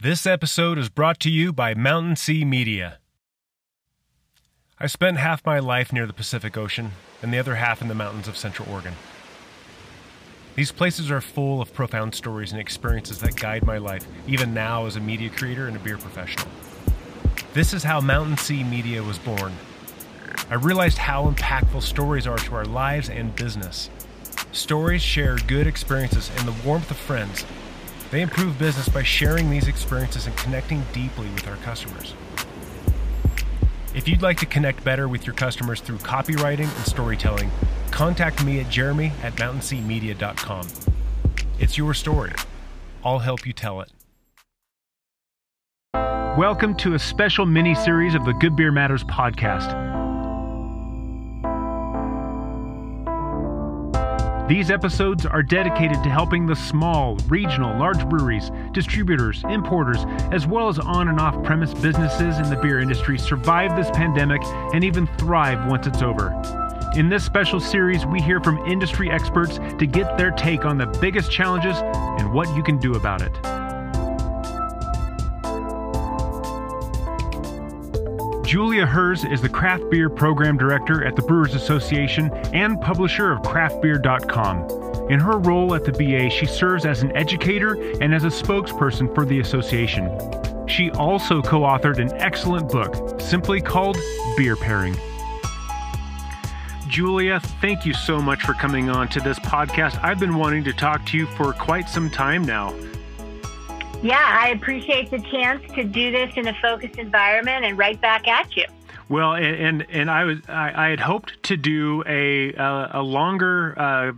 This episode is brought to you by Mountain Sea Media. I spent half my life near the Pacific Ocean and the other half in the mountains of Central Oregon. These places are full of profound stories and experiences that guide my life, even now as a media creator and a beer professional. This is how Mountain Sea Media was born. I realized how impactful stories are to our lives and business. Stories share good experiences and the warmth of friends they improve business by sharing these experiences and connecting deeply with our customers. If you'd like to connect better with your customers through copywriting and storytelling, contact me at jeremy at mountainseamedia.com. It's your story. I'll help you tell it. Welcome to a special mini series of the Good Beer Matters podcast. These episodes are dedicated to helping the small, regional, large breweries, distributors, importers, as well as on and off premise businesses in the beer industry survive this pandemic and even thrive once it's over. In this special series, we hear from industry experts to get their take on the biggest challenges and what you can do about it. Julia Herz is the Craft Beer Program Director at the Brewers Association and publisher of craftbeer.com. In her role at the BA, she serves as an educator and as a spokesperson for the association. She also co authored an excellent book, simply called Beer Pairing. Julia, thank you so much for coming on to this podcast. I've been wanting to talk to you for quite some time now. Yeah, I appreciate the chance to do this in a focused environment and right back at you. Well, and and, and I was I, I, had hoped to do a a, a longer uh,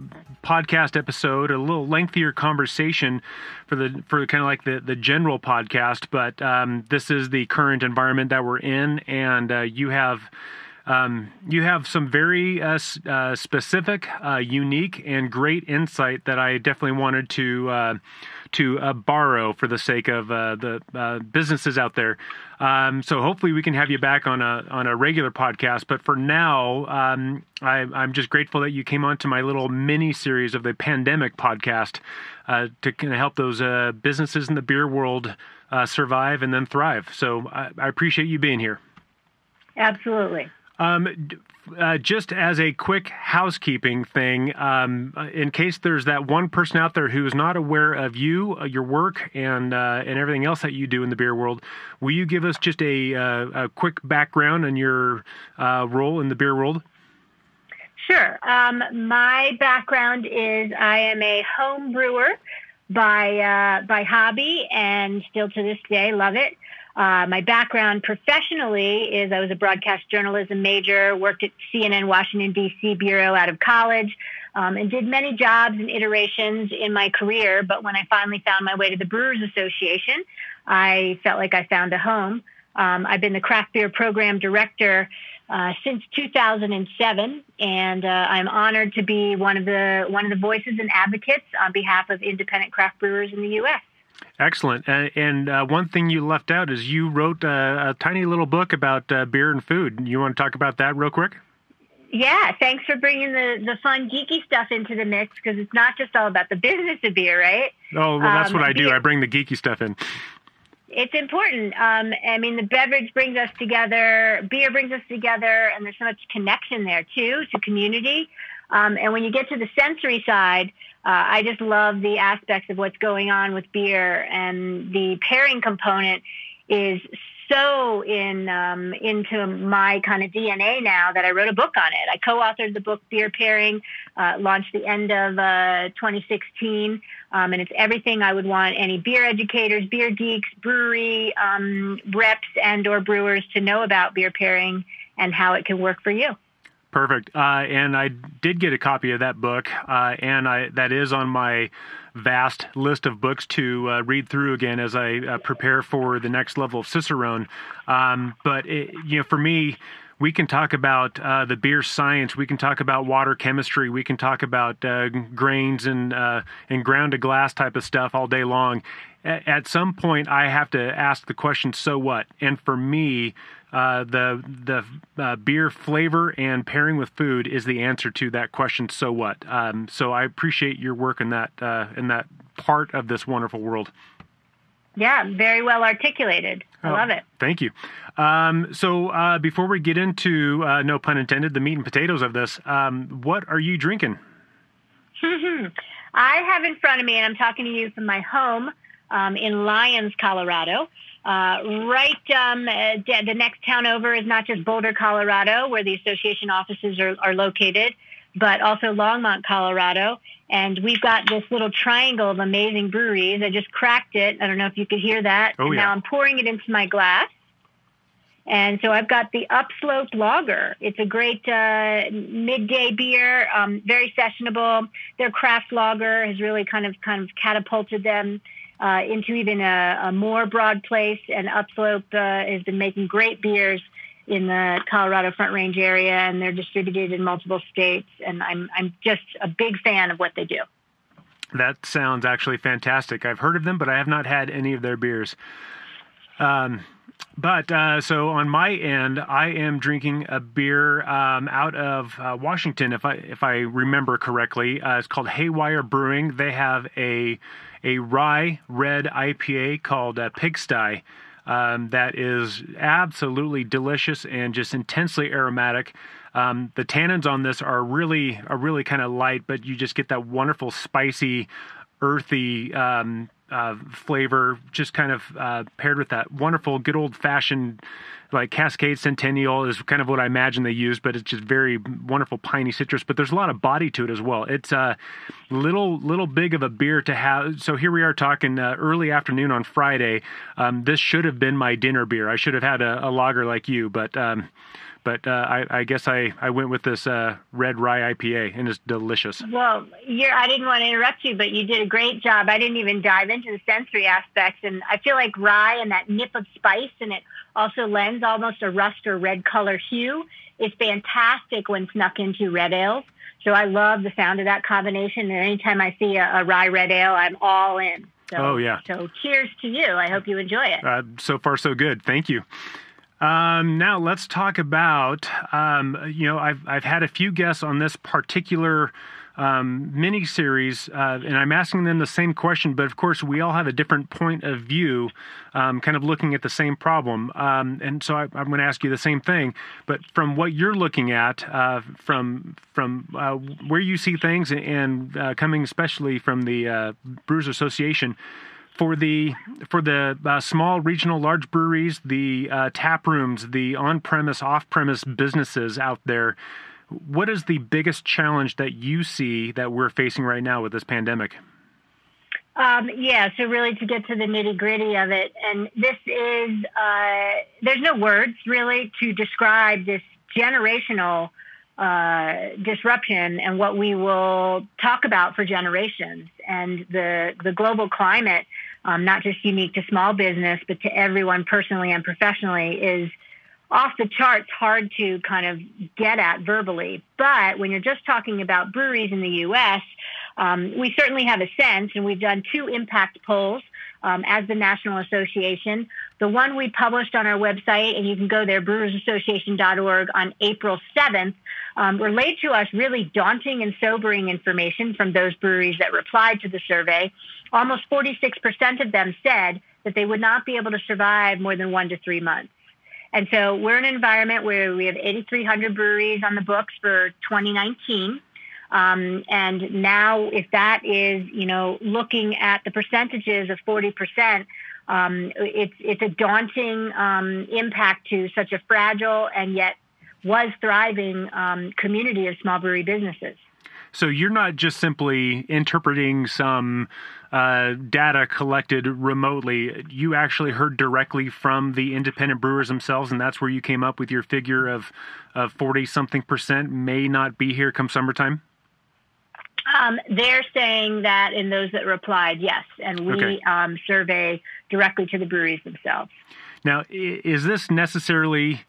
podcast episode, a little lengthier conversation for the for kind of like the the general podcast, but um, this is the current environment that we're in, and uh, you have. Um, you have some very uh, uh specific, uh, unique, and great insight that I definitely wanted to uh, to uh, borrow for the sake of uh, the uh, businesses out there. Um, so hopefully we can have you back on a on a regular podcast. But for now, um, I, am just grateful that you came on to my little mini series of the pandemic podcast uh, to kind of help those uh, businesses in the beer world uh, survive and then thrive. So I, I appreciate you being here. Absolutely. Um, uh, just as a quick housekeeping thing, um, in case there's that one person out there who is not aware of you, uh, your work, and uh, and everything else that you do in the beer world, will you give us just a, uh, a quick background on your uh, role in the beer world? Sure. Um, my background is I am a home brewer by uh, by hobby, and still to this day love it. Uh, my background professionally is I was a broadcast journalism major, worked at CNN Washington, D.C. Bureau out of college, um, and did many jobs and iterations in my career. But when I finally found my way to the Brewers Association, I felt like I found a home. Um, I've been the craft beer program director uh, since 2007, and uh, I'm honored to be one of the one of the voices and advocates on behalf of independent craft brewers in the U.S. Excellent. Uh, and uh, one thing you left out is you wrote a, a tiny little book about uh, beer and food. You want to talk about that real quick? Yeah, thanks for bringing the, the fun geeky stuff into the mix because it's not just all about the business of beer, right? Oh, well, that's um, what I beer, do. I bring the geeky stuff in. It's important. Um, I mean, the beverage brings us together, beer brings us together, and there's so much connection there too to community. Um, and when you get to the sensory side, uh, I just love the aspects of what's going on with beer, and the pairing component is so in um, into my kind of DNA now that I wrote a book on it. I co-authored the book Beer Pairing, uh, launched the end of uh, 2016, um, and it's everything I would want any beer educators, beer geeks, brewery um, reps, and/or brewers to know about beer pairing and how it can work for you. Perfect. Uh, and I did get a copy of that book, uh, and I that is on my vast list of books to uh, read through again as I uh, prepare for the next level of Cicerone. Um, but it, you know, for me, we can talk about uh, the beer science. We can talk about water chemistry. We can talk about uh, grains and uh, and ground to glass type of stuff all day long. A- at some point, I have to ask the question, "So what?" And for me, uh, the the uh, beer flavor and pairing with food is the answer to that question. So what? Um, so I appreciate your work in that uh, in that part of this wonderful world. Yeah, very well articulated. I oh, love it. Thank you. Um, so uh, before we get into, uh, no pun intended, the meat and potatoes of this, um, what are you drinking? I have in front of me, and I'm talking to you from my home um, in Lyons, Colorado. Uh, right, um, uh, the next town over is not just Boulder, Colorado, where the association offices are, are located, but also Longmont, Colorado. And we've got this little triangle of amazing breweries. I just cracked it. I don't know if you could hear that. Oh, yeah. Now I'm pouring it into my glass. And so I've got the Upslope Lager. It's a great uh, midday beer, um, very sessionable. Their craft lager has really kind of kind of catapulted them uh, into even a, a, more broad place. And Upslope uh, has been making great beers in the Colorado Front Range area, and they're distributed in multiple states. And I'm I'm just a big fan of what they do. That sounds actually fantastic. I've heard of them, but I have not had any of their beers. Um, but uh, so on my end, I am drinking a beer um, out of uh, Washington, if I if I remember correctly. Uh, it's called Haywire Brewing. They have a a rye red IPA called uh, Pigsty. Um, that is absolutely delicious and just intensely aromatic. Um, the tannins on this are really are really kind of light, but you just get that wonderful spicy, earthy um, uh, flavor, just kind of uh, paired with that wonderful, good old fashioned, like Cascade Centennial is kind of what I imagine they use, but it's just very wonderful piney citrus. But there's a lot of body to it as well. It's a uh, little little big of a beer to have. So here we are talking uh, early afternoon on Friday. Um, this should have been my dinner beer. I should have had a, a lager like you, but. Um, but uh, I, I, guess I, I went with this uh, red rye IPA, and it's delicious. Well, you're, I didn't want to interrupt you, but you did a great job. I didn't even dive into the sensory aspects, and I feel like rye and that nip of spice, and it also lends almost a rust or red color hue. It's fantastic when snuck into red ales. So I love the sound of that combination. And anytime I see a, a rye red ale, I'm all in. So, oh yeah. So cheers to you. I hope you enjoy it. Uh, so far, so good. Thank you. Um, now let's talk about. Um, you know, I've I've had a few guests on this particular um, mini series, uh, and I'm asking them the same question, but of course we all have a different point of view, um, kind of looking at the same problem. Um, and so I, am going to ask you the same thing, but from what you're looking at, uh, from from uh, where you see things, and uh, coming especially from the uh, Brewers Association for the for the uh, small regional large breweries, the uh, tap rooms, the on-premise, off-premise businesses out there, what is the biggest challenge that you see that we're facing right now with this pandemic? Um, yeah, so really to get to the nitty gritty of it, and this is uh, there's no words really to describe this generational uh, disruption and what we will talk about for generations and the the global climate um, not just unique to small business, but to everyone personally and professionally, is off the charts hard to kind of get at verbally. But when you're just talking about breweries in the U.S., um, we certainly have a sense, and we've done two impact polls um, as the National Association. The one we published on our website, and you can go there, brewersassociation.org, on April 7th, um, relayed to us really daunting and sobering information from those breweries that replied to the survey almost 46% of them said that they would not be able to survive more than one to three months. And so we're in an environment where we have 8,300 breweries on the books for 2019. Um, and now, if that is, you know, looking at the percentages of 40%, um, it's it's a daunting um, impact to such a fragile and yet was thriving um, community of small brewery businesses. So you're not just simply interpreting some uh, data collected remotely. You actually heard directly from the independent brewers themselves, and that's where you came up with your figure of of forty something percent may not be here come summertime. Um, they're saying that in those that replied, yes, and we okay. um, survey directly to the breweries themselves. Now, is this necessarily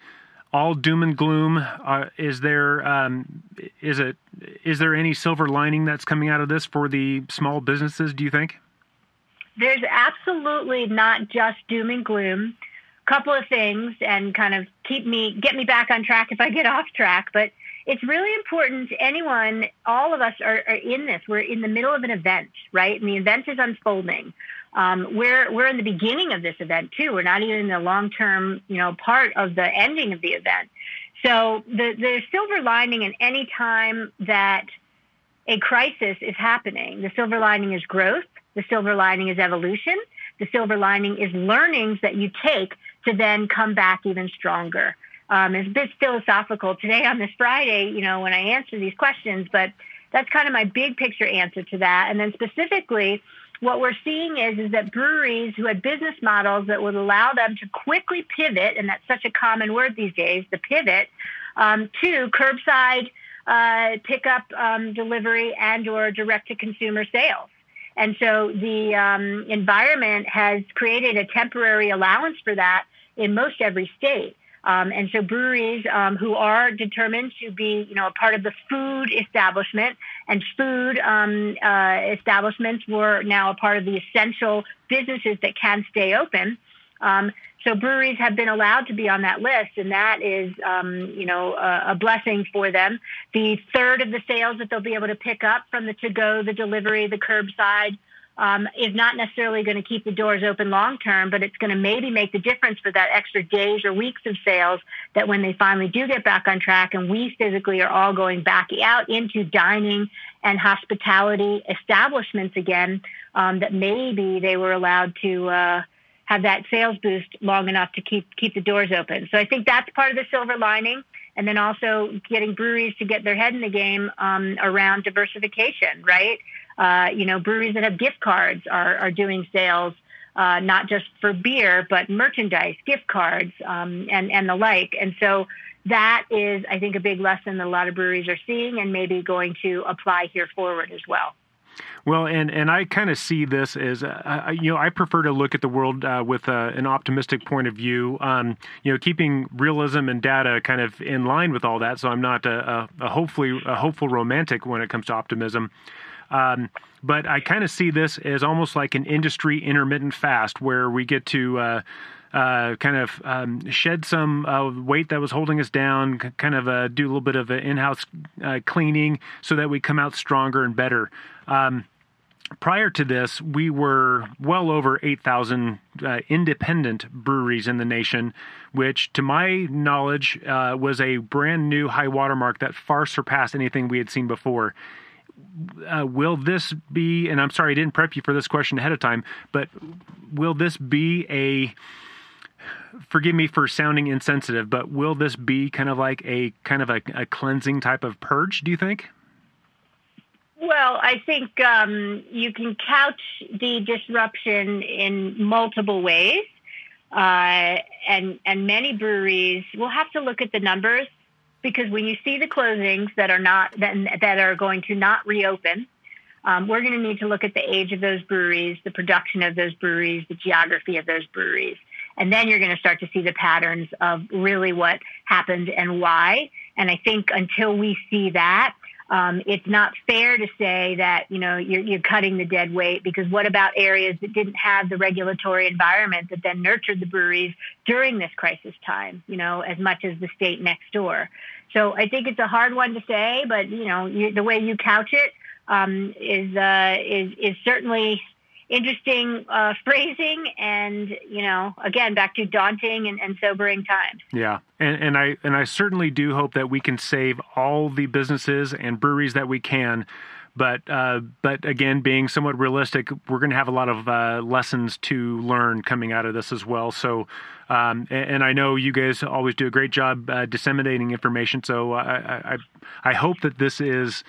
all doom and gloom? Uh, is there um, is it is there any silver lining that's coming out of this for the small businesses? Do you think? There's absolutely not just doom and gloom. A couple of things, and kind of keep me get me back on track if I get off track. But it's really important to anyone, all of us are, are, in this. We're in the middle of an event, right? And the event is unfolding. Um, we're we're in the beginning of this event too. We're not even in the long term, you know, part of the ending of the event. So the the silver lining in any time that a crisis is happening, the silver lining is growth. The silver lining is evolution. The silver lining is learnings that you take to then come back even stronger. Um, it's a bit philosophical today on this Friday, you know, when I answer these questions, but that's kind of my big picture answer to that. And then specifically, what we're seeing is is that breweries who had business models that would allow them to quickly pivot, and that's such a common word these days, the pivot, um, to curbside uh, pickup, um, delivery, and or direct to consumer sales. And so the um, environment has created a temporary allowance for that in most every state. Um, and so breweries um, who are determined to be, you know, a part of the food establishment and food um, uh, establishments were now a part of the essential businesses that can stay open. Um, so breweries have been allowed to be on that list, and that is, um, you know, a, a, blessing for them. The third of the sales that they'll be able to pick up from the to-go, the delivery, the curbside um, is not necessarily going to keep the doors open long term, but it's going to maybe make the difference for that extra days or weeks of sales that when they finally do get back on track and we physically are all going back out into dining and hospitality establishments again, um, that maybe they were allowed to uh, have that sales boost long enough to keep keep the doors open. So I think that's part of the silver lining and then also getting breweries to get their head in the game um, around diversification, right? Uh, you know, breweries that have gift cards are, are doing sales, uh, not just for beer, but merchandise, gift cards, um, and, and the like. And so that is, I think, a big lesson that a lot of breweries are seeing and maybe going to apply here forward as well. Well, and and I kind of see this as uh, you know I prefer to look at the world uh, with uh, an optimistic point of view. Um, you know, keeping realism and data kind of in line with all that. So I'm not a, a, a hopefully a hopeful romantic when it comes to optimism. Um, but I kind of see this as almost like an industry intermittent fast where we get to uh, uh, kind of um, shed some uh, weight that was holding us down, kind of uh, do a little bit of in house uh, cleaning so that we come out stronger and better. Um, prior to this, we were well over 8,000 uh, independent breweries in the nation, which, to my knowledge, uh, was a brand new high watermark that far surpassed anything we had seen before uh, will this be? And I'm sorry I didn't prep you for this question ahead of time, but will this be a? Forgive me for sounding insensitive, but will this be kind of like a kind of a, a cleansing type of purge? Do you think? Well, I think um, you can couch the disruption in multiple ways, uh, and and many breweries will have to look at the numbers because when you see the closings that are not that, that are going to not reopen, um, we're going to need to look at the age of those breweries, the production of those breweries, the geography of those breweries. And then you're going to start to see the patterns of really what happened and why. And I think until we see that, um, it's not fair to say that you know you're, you're cutting the dead weight because what about areas that didn't have the regulatory environment that then nurtured the breweries during this crisis time? You know, as much as the state next door. So I think it's a hard one to say, but you know, you, the way you couch it um, is uh, is is certainly interesting uh, phrasing and you know again back to daunting and, and sobering times yeah and, and i and i certainly do hope that we can save all the businesses and breweries that we can but uh, but again, being somewhat realistic, we're going to have a lot of uh, lessons to learn coming out of this as well. So, um, and, and, I know you guys always do a great job uh, disseminating information. So I, I I hope that this is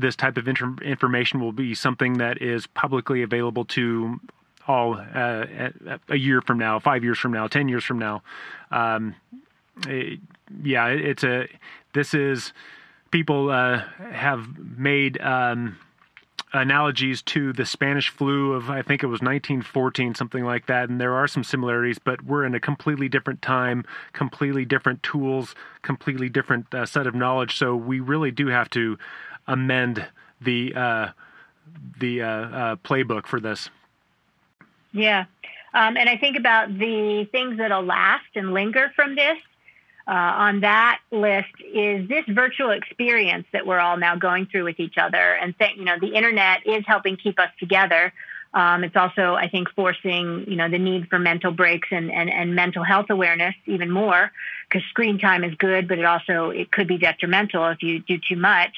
this type of inter- information will be something that is publicly available to all uh, a year from now, five years from now, ten years from now. Um, it, yeah, it's a. This is people uh, have made um, analogies to the Spanish flu of I think it was 1914, something like that, and there are some similarities, but we're in a completely different time, completely different tools, completely different uh, set of knowledge. So we really do have to amend the uh, the uh, uh, playbook for this. Yeah, um, and I think about the things that'll last and linger from this. uh, on that list is this virtual experience that we're all now going through with each other. And th- you know, the internet is helping keep us together. Um, it's also, I think, forcing you know the need for mental breaks and, and, and mental health awareness even more because screen time is good, but it also it could be detrimental if you do too much.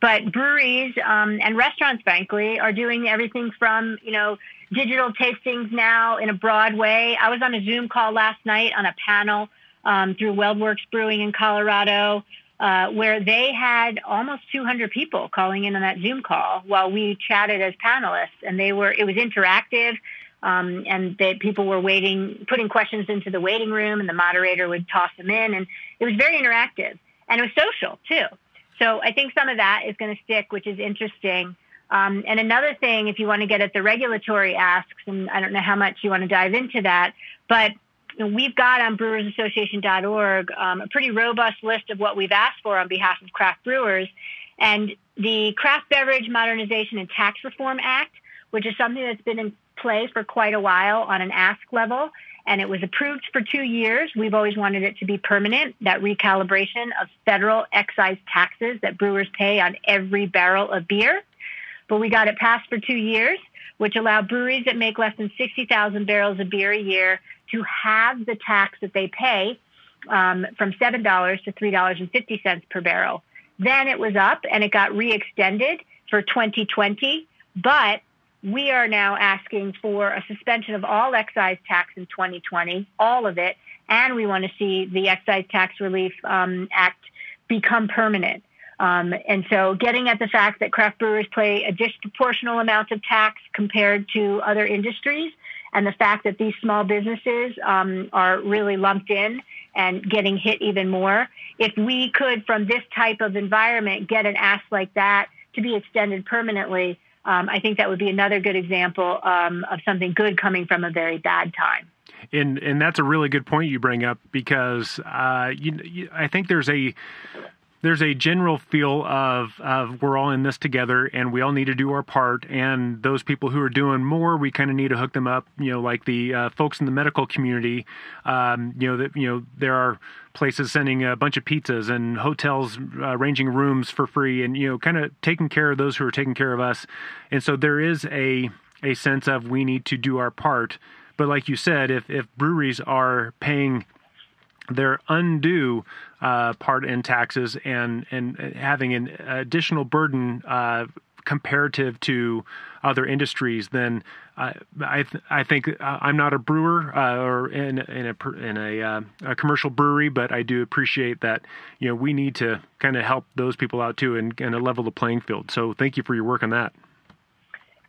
But breweries um, and restaurants, frankly, are doing everything from you know digital tastings now in a broad way. I was on a Zoom call last night on a panel um, through WeldWerks Brewing in Colorado uh, where they had almost 200 people calling in on that Zoom call while we chatted as panelists, and they were it was interactive. Um, and people were waiting, putting questions into the waiting room, and the moderator would toss them in, and it was very interactive, and it was social too. So I think some of that is going to stick, which is interesting. Um, and another thing, if you want to get at the regulatory asks, and I don't know how much you want to dive into that, but we've got on brewersassociation.org um, a pretty robust list of what we've asked for on behalf of craft brewers. And the Craft Beverage Modernization and Tax Reform Act, which is something that's been in play for quite a while on an ask level, and it was approved for two years. We've always wanted it to be permanent, that recalibration of federal excise taxes that brewers pay on every barrel of beer. But we got it passed for two years, which allowed breweries that make less than 60,000 barrels of beer a year to have the tax that they pay um, from $7 to $3.50 per barrel. Then it was up and it got re-extended for 2020, but we are now asking for a suspension of all excise tax in 2020, all of it, and we want to see the Excise Tax Relief um, Act become permanent. Um, and so, getting at the fact that craft brewers pay a disproportional amount of tax compared to other industries, and the fact that these small businesses um, are really lumped in and getting hit even more. If we could, from this type of environment, get an ask like that to be extended permanently, um, I think that would be another good example um, of something good coming from a very bad time. And and that's a really good point you bring up because uh, you, you, I think there's a there's a general feel of, of we're all in this together and we all need to do our part. And those people who are doing more we kind of need to hook them up you know like the uh, folks in the medical community. Um, you know that you know there are places sending a bunch of pizzas and hotels uh, arranging rooms for free and you know kind of taking care of those who are taking care of us. And so there is a a sense of we need to do our part. But like you said if if breweries are paying their undue uh, part in taxes and and having an additional burden uh, comparative to other industries, then uh, I th- I think uh, I'm not a brewer uh, or in in a in a, a, commercial brewery, but I do appreciate that you know we need to kind of help those people out too and, and level the playing field. So thank you for your work on that.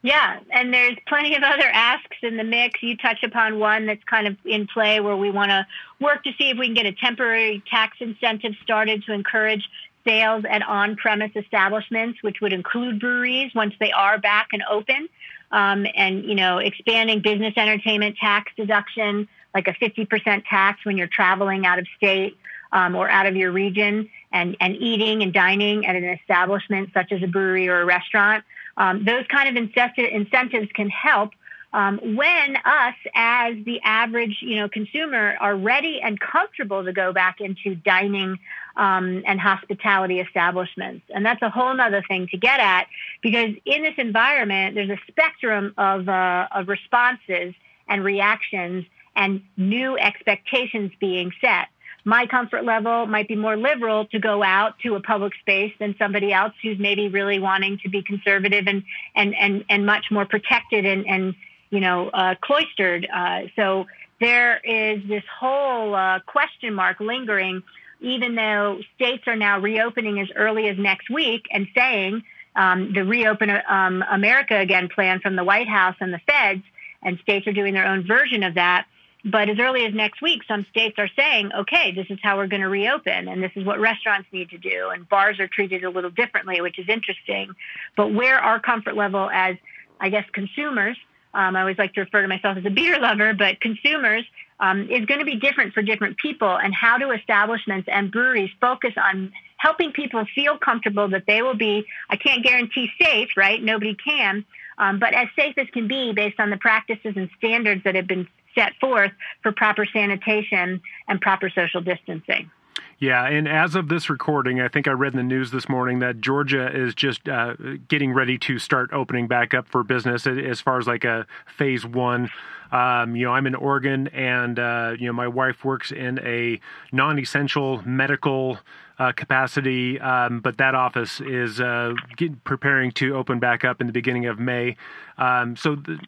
Yeah, and there's plenty of other asks in the mix. You touch upon one that's kind of in play where we want to work to see if we can get a temporary tax incentive started to encourage sales at on premise establishments, which would include breweries once they are back and open. Um, and, you know, expanding business entertainment tax deduction, like a 50% tax when you're traveling out of state um, or out of your region and, and eating and dining at an establishment such as a brewery or a restaurant. Um, those kind of incentives can help um, when us as the average you know consumer are ready and comfortable to go back into dining um, and hospitality establishments. And that's a whole other thing to get at because in this environment there's a spectrum of, uh, of responses and reactions and new expectations being set my comfort level might be more liberal to go out to a public space than somebody else who's maybe really wanting to be conservative and and and, and much more protected and and you know uh, cloistered. Uh, so there is this whole uh, question mark lingering, even though states are now reopening as early as next week and saying um, the reopen um, America again plan from the White House and the feds, and states are doing their own version of that but as early as next week, some states are saying, okay, this is how we're going to reopen, and this is what restaurants need to do, and bars are treated a little differently, which is interesting. But where our comfort level as, I guess, consumers, um, I always like to refer to myself as a beer lover, but consumers um, is going to be different for different people, and how do establishments and breweries focus on helping people feel comfortable that they will be, I can't guarantee safe, right? Nobody can, um, but as safe as can be based on the practices and standards that have been set forth for proper sanitation and proper social distancing. Yeah, and as of this recording, I think I read in the news this morning that Georgia is just uh, getting ready to start opening back up for business as far as like a phase one. Um, you know, I'm in Oregon, and uh, you know, my wife works in a non-essential medical uh, capacity, um, but that office is uh, get, preparing to open back up in the beginning of May. Um, so, the,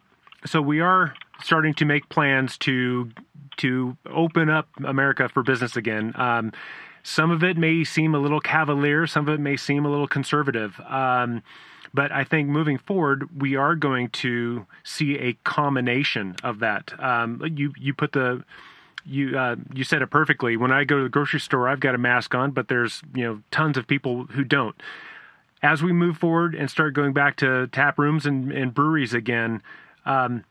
so we are starting to make plans to to open up America for business again. Um, some of it may seem a little cavalier, some of it may seem a little conservative. Um, but I think moving forward, we are going to see a combination of that. Um, you you put the you uh, you said it perfectly. When I go to the grocery store, I've got a mask on, but there's you know tons of people who don't. As we move forward and start going back to tap rooms and, and breweries again, um,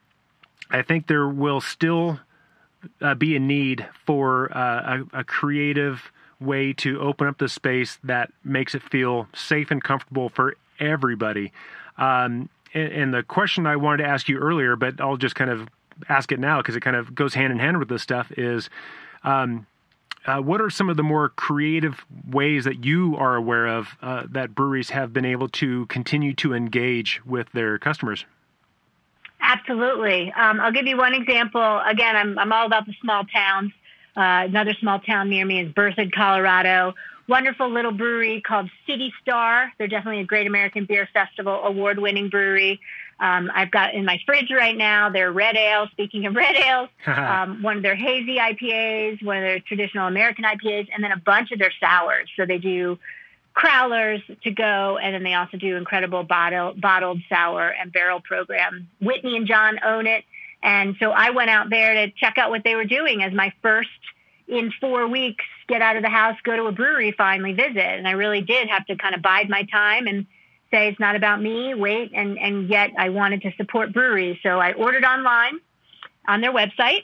I think there will still uh, be a need for uh, a, a, creative way to open up the space that makes it feel safe and comfortable for everybody. Um, and, and, the question I wanted to ask you earlier, but I'll just kind of ask it now because it kind of goes hand in hand with this stuff is. Um, uh, what are some of the more creative ways that you are aware of uh, that breweries have been able to continue to engage with their customers? Absolutely. Um, I'll give you one example. Again, I'm, I'm all about the small towns. Uh, another small town near me is Berthoud, Colorado. Wonderful little brewery called City Star. They're definitely a Great American Beer Festival award winning brewery. Um, I've got in my fridge right now their red ale. Speaking of red ales, um, one of their hazy IPAs, one of their traditional American IPAs, and then a bunch of their sours. So they do crowlers to go, and then they also do incredible bottle, bottled sour and barrel program. Whitney and John own it, and so I went out there to check out what they were doing as my first in four weeks get out of the house, go to a brewery, finally visit, and I really did have to kind of bide my time and say it's not about me, wait, and and yet I wanted to support breweries, so I ordered online on their website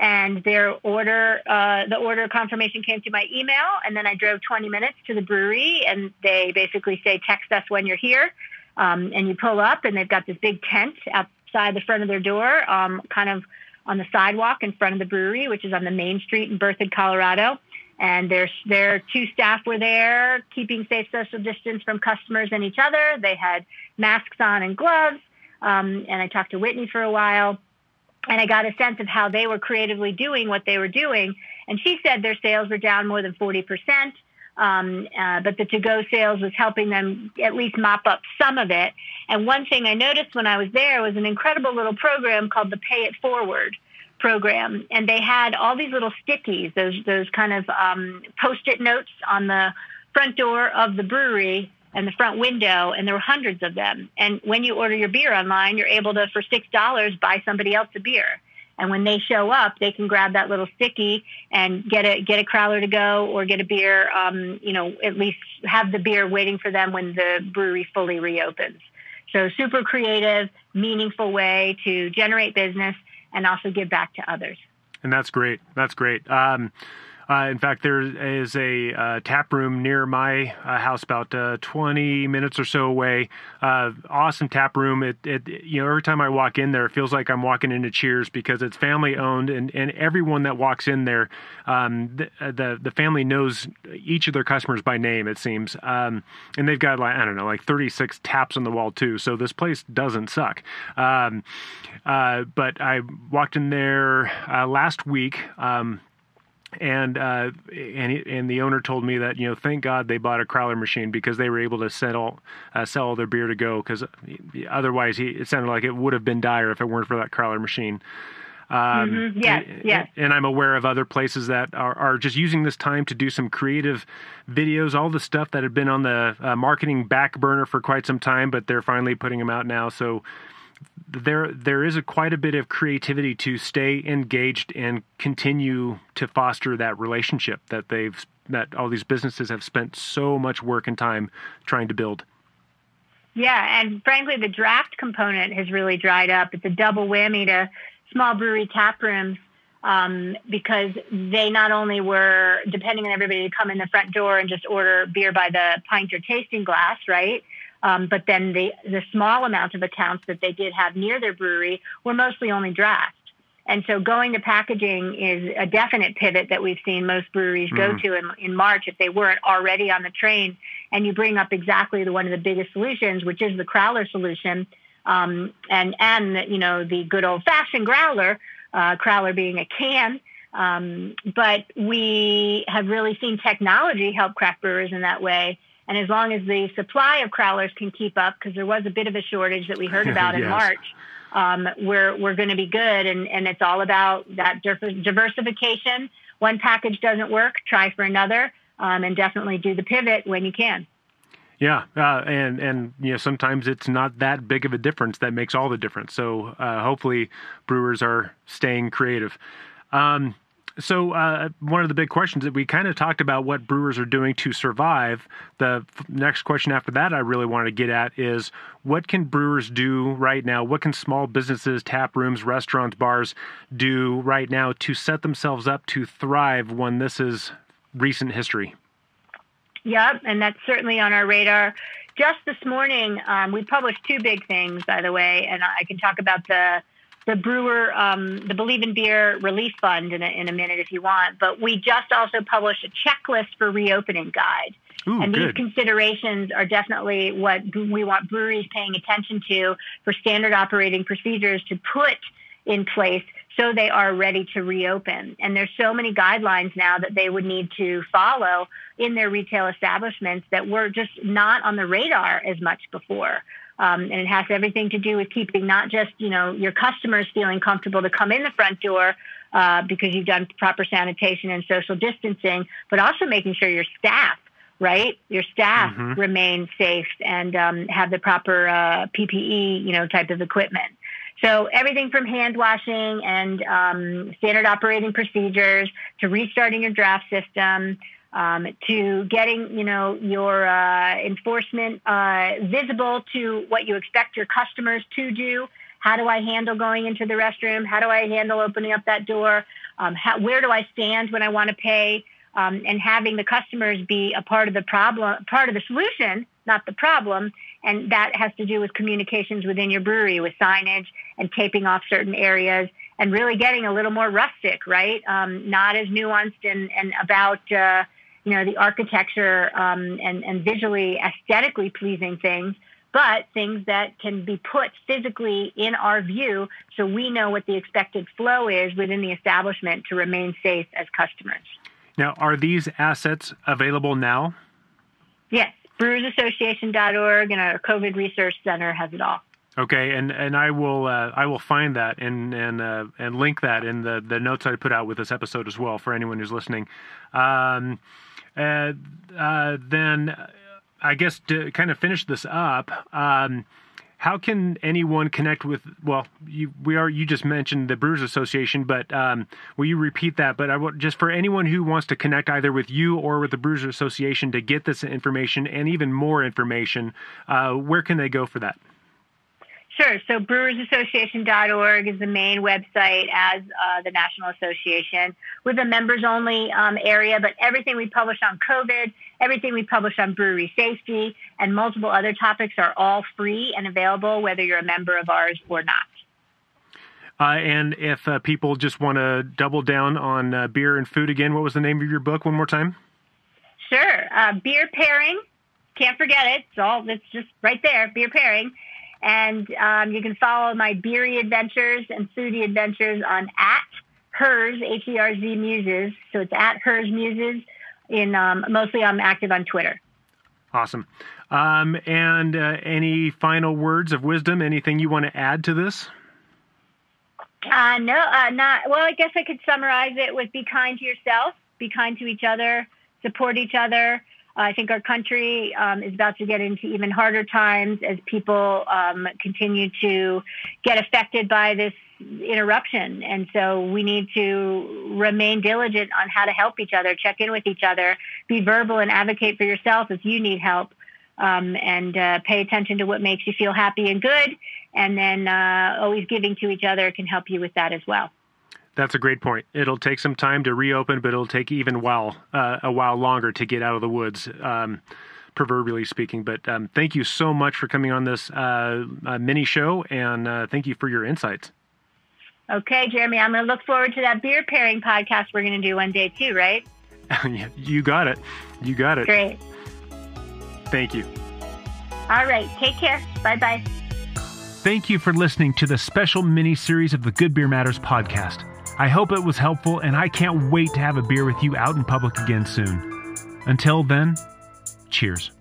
and their order, uh, the order confirmation came to my email, and then I drove 20 minutes to the brewery, and they basically say, text us when you're here, um, and you pull up, and they've got this big tent outside the front of their door, um, kind of on the sidewalk in front of the brewery, which is on the main street in Berthoud, Colorado. And their their two staff were there, keeping safe social distance from customers and each other. They had masks on and gloves. Um, and I talked to Whitney for a while and I got a sense of how they were creatively doing what they were doing. And she said their sales were down more than 40%, um, uh, but the to go sales was helping them at least mop up some of it. And one thing I noticed when I was there was an incredible little program called the Pay It Forward program. And they had all these little stickies, those, those kind of um, post it notes on the front door of the brewery and the front window, and there were hundreds of them. And when you order your beer online, you're able to, for six dollars, buy somebody else a beer. And when they show up, they can grab that little sticky and get a get a crowler to go or get a beer. Um, you know, at least have the beer waiting for them when the brewery fully reopens. So super creative, meaningful way to generate business and also give back to others. And that's great. That's great. Um, uh, in fact, there is a uh, tap room near my uh, house, about uh, 20 minutes or so away. Uh, awesome tap room. It, it, you know, every time I walk in there, it feels like I'm walking into Cheers because it's family owned, and, and everyone that walks in there, um, the, the, the family knows each of their customers by name. It seems, um, and they've got like I don't know, like 36 taps on the wall too. So this place doesn't suck. Um, uh, but I walked in there last week. Um, and uh, and and the owner told me that you know thank God they bought a crowler machine because they were able to sell uh, sell all their beer to go because otherwise he it sounded like it would have been dire if it weren't for that crowler machine. Um, mm-hmm. Yeah, and, yeah. And I'm aware of other places that are, are just using this time to do some creative videos, all the stuff that had been on the uh, marketing back burner for quite some time, but they're finally putting them out now. So there there is a quite a bit of creativity to stay engaged and continue to foster that relationship that they've that all these businesses have spent so much work and time trying to build. Yeah, and frankly, the draft component has really dried up. It's a double whammy to small brewery tap rooms um, because they not only were depending on everybody to come in the front door and just order beer by the pint or tasting glass, right? Um, but then the, the small amount of accounts that they did have near their brewery were mostly only draft. And so going to packaging is a definite pivot that we've seen most breweries go mm. to in, in March if they weren't already on the train. And you bring up exactly the one of the biggest solutions, which is the crowler solution, um, and and you know the good old fashioned growler, uh, crowler being a can. Um, but we have really seen technology help craft brewers in that way. And as long as the supply of crowlers can keep up, because there was a bit of a shortage that we heard about yes. in March, um, we're we're going to be good. And and it's all about that diversification. One package doesn't work, try for another, um, and definitely do the pivot when you can. Yeah, uh, and and you know sometimes it's not that big of a difference that makes all the difference. So uh, hopefully brewers are staying creative. Um, so uh, one of the big questions that we kind of talked about what brewers are doing to survive. The f- next question after that I really wanted to get at is what can brewers do right now? What can small businesses, tap rooms, restaurants, bars do right now to set themselves up to thrive when this is recent history? Yep, and that's certainly on our radar. Just this morning, um, we published two big things, by the way, and I can talk about the the brewer, um, the Believe in Beer Relief Fund in a, in a minute if you want. But we just also published a checklist for reopening guide. Ooh, and these good. considerations are definitely what we want breweries paying attention to for standard operating procedures to put in place so they are ready to reopen. And there's so many guidelines now that they would need to follow in their retail establishments that were just not on the radar as much before. Um, and it has everything to do with keeping not just you know your customers feeling comfortable to come in the front door uh, because you've done proper sanitation and social distancing, but also making sure your staff right? Your staff mm-hmm. remain safe and um, have the proper uh, PPE, you know, type of equipment. So everything from hand washing and um, standard operating procedures to restarting your draft system um, to getting you know your uh, enforcement uh, visible to what you expect your customers to do. How do I handle going into the restroom? How do I handle opening up that door? Um, how, where do I stand when I want to pay? Um, and having the customers be a part of the problem, part of the solution, not the problem. And that has to do with communications within your brewery, with signage and taping off certain areas, and really getting a little more rustic, right? Um, not as nuanced and, and about uh, you know the architecture um, and, and visually aesthetically pleasing things but things that can be put physically in our view so we know what the expected flow is within the establishment to remain safe as customers. Now, are these assets available now? Yes. BrewersAssociation.org and our COVID Resource Center has it all. Okay, and and I will uh, I will find that and and uh, and link that in the the notes I put out with this episode as well for anyone who's listening. Um, uh, uh, then I guess to kind of finish this up, um, how can anyone connect with? Well, you, we are. You just mentioned the Brewers Association, but um, will you repeat that? But just for anyone who wants to connect either with you or with the Brewers Association to get this information and even more information, uh, where can they go for that? Sure. So brewersassociation.org is the main website as uh, the National Association with a members only um, area, but everything we publish on COVID, everything we publish on brewery safety, and multiple other topics are all free and available whether you're a member of ours or not. Uh, and if uh, people just want to double down on uh, beer and food again, what was the name of your book one more time? Sure. Uh, beer pairing. Can't forget it. It's all, it's just right there. Beer pairing and um, you can follow my beery adventures and foodie adventures on at Herz H E R Z Muses. So it's at Herz Muses. In um, mostly, I'm active on Twitter. Awesome. Um, and uh, any final words of wisdom? Anything you want to add to this? Uh, no, uh, not. Well, I guess I could summarize it with: be kind to yourself, be kind to each other, support each other. I think our country um, is about to get into even harder times as people um, continue to get affected by this interruption. And so we need to remain diligent on how to help each other, check in with each other, be verbal and advocate for yourself if you need help, um, and uh, pay attention to what makes you feel happy and good. And then uh, always giving to each other can help you with that as well. That's a great point. It'll take some time to reopen, but it'll take even while uh, a while longer to get out of the woods, um, proverbially speaking. But um, thank you so much for coming on this uh, uh, mini show, and uh, thank you for your insights. Okay, Jeremy, I'm going to look forward to that beer pairing podcast we're going to do one day too, right? you got it. You got it. Great. Thank you. All right. Take care. Bye bye. Thank you for listening to the special mini series of the Good Beer Matters podcast. I hope it was helpful, and I can't wait to have a beer with you out in public again soon. Until then, cheers.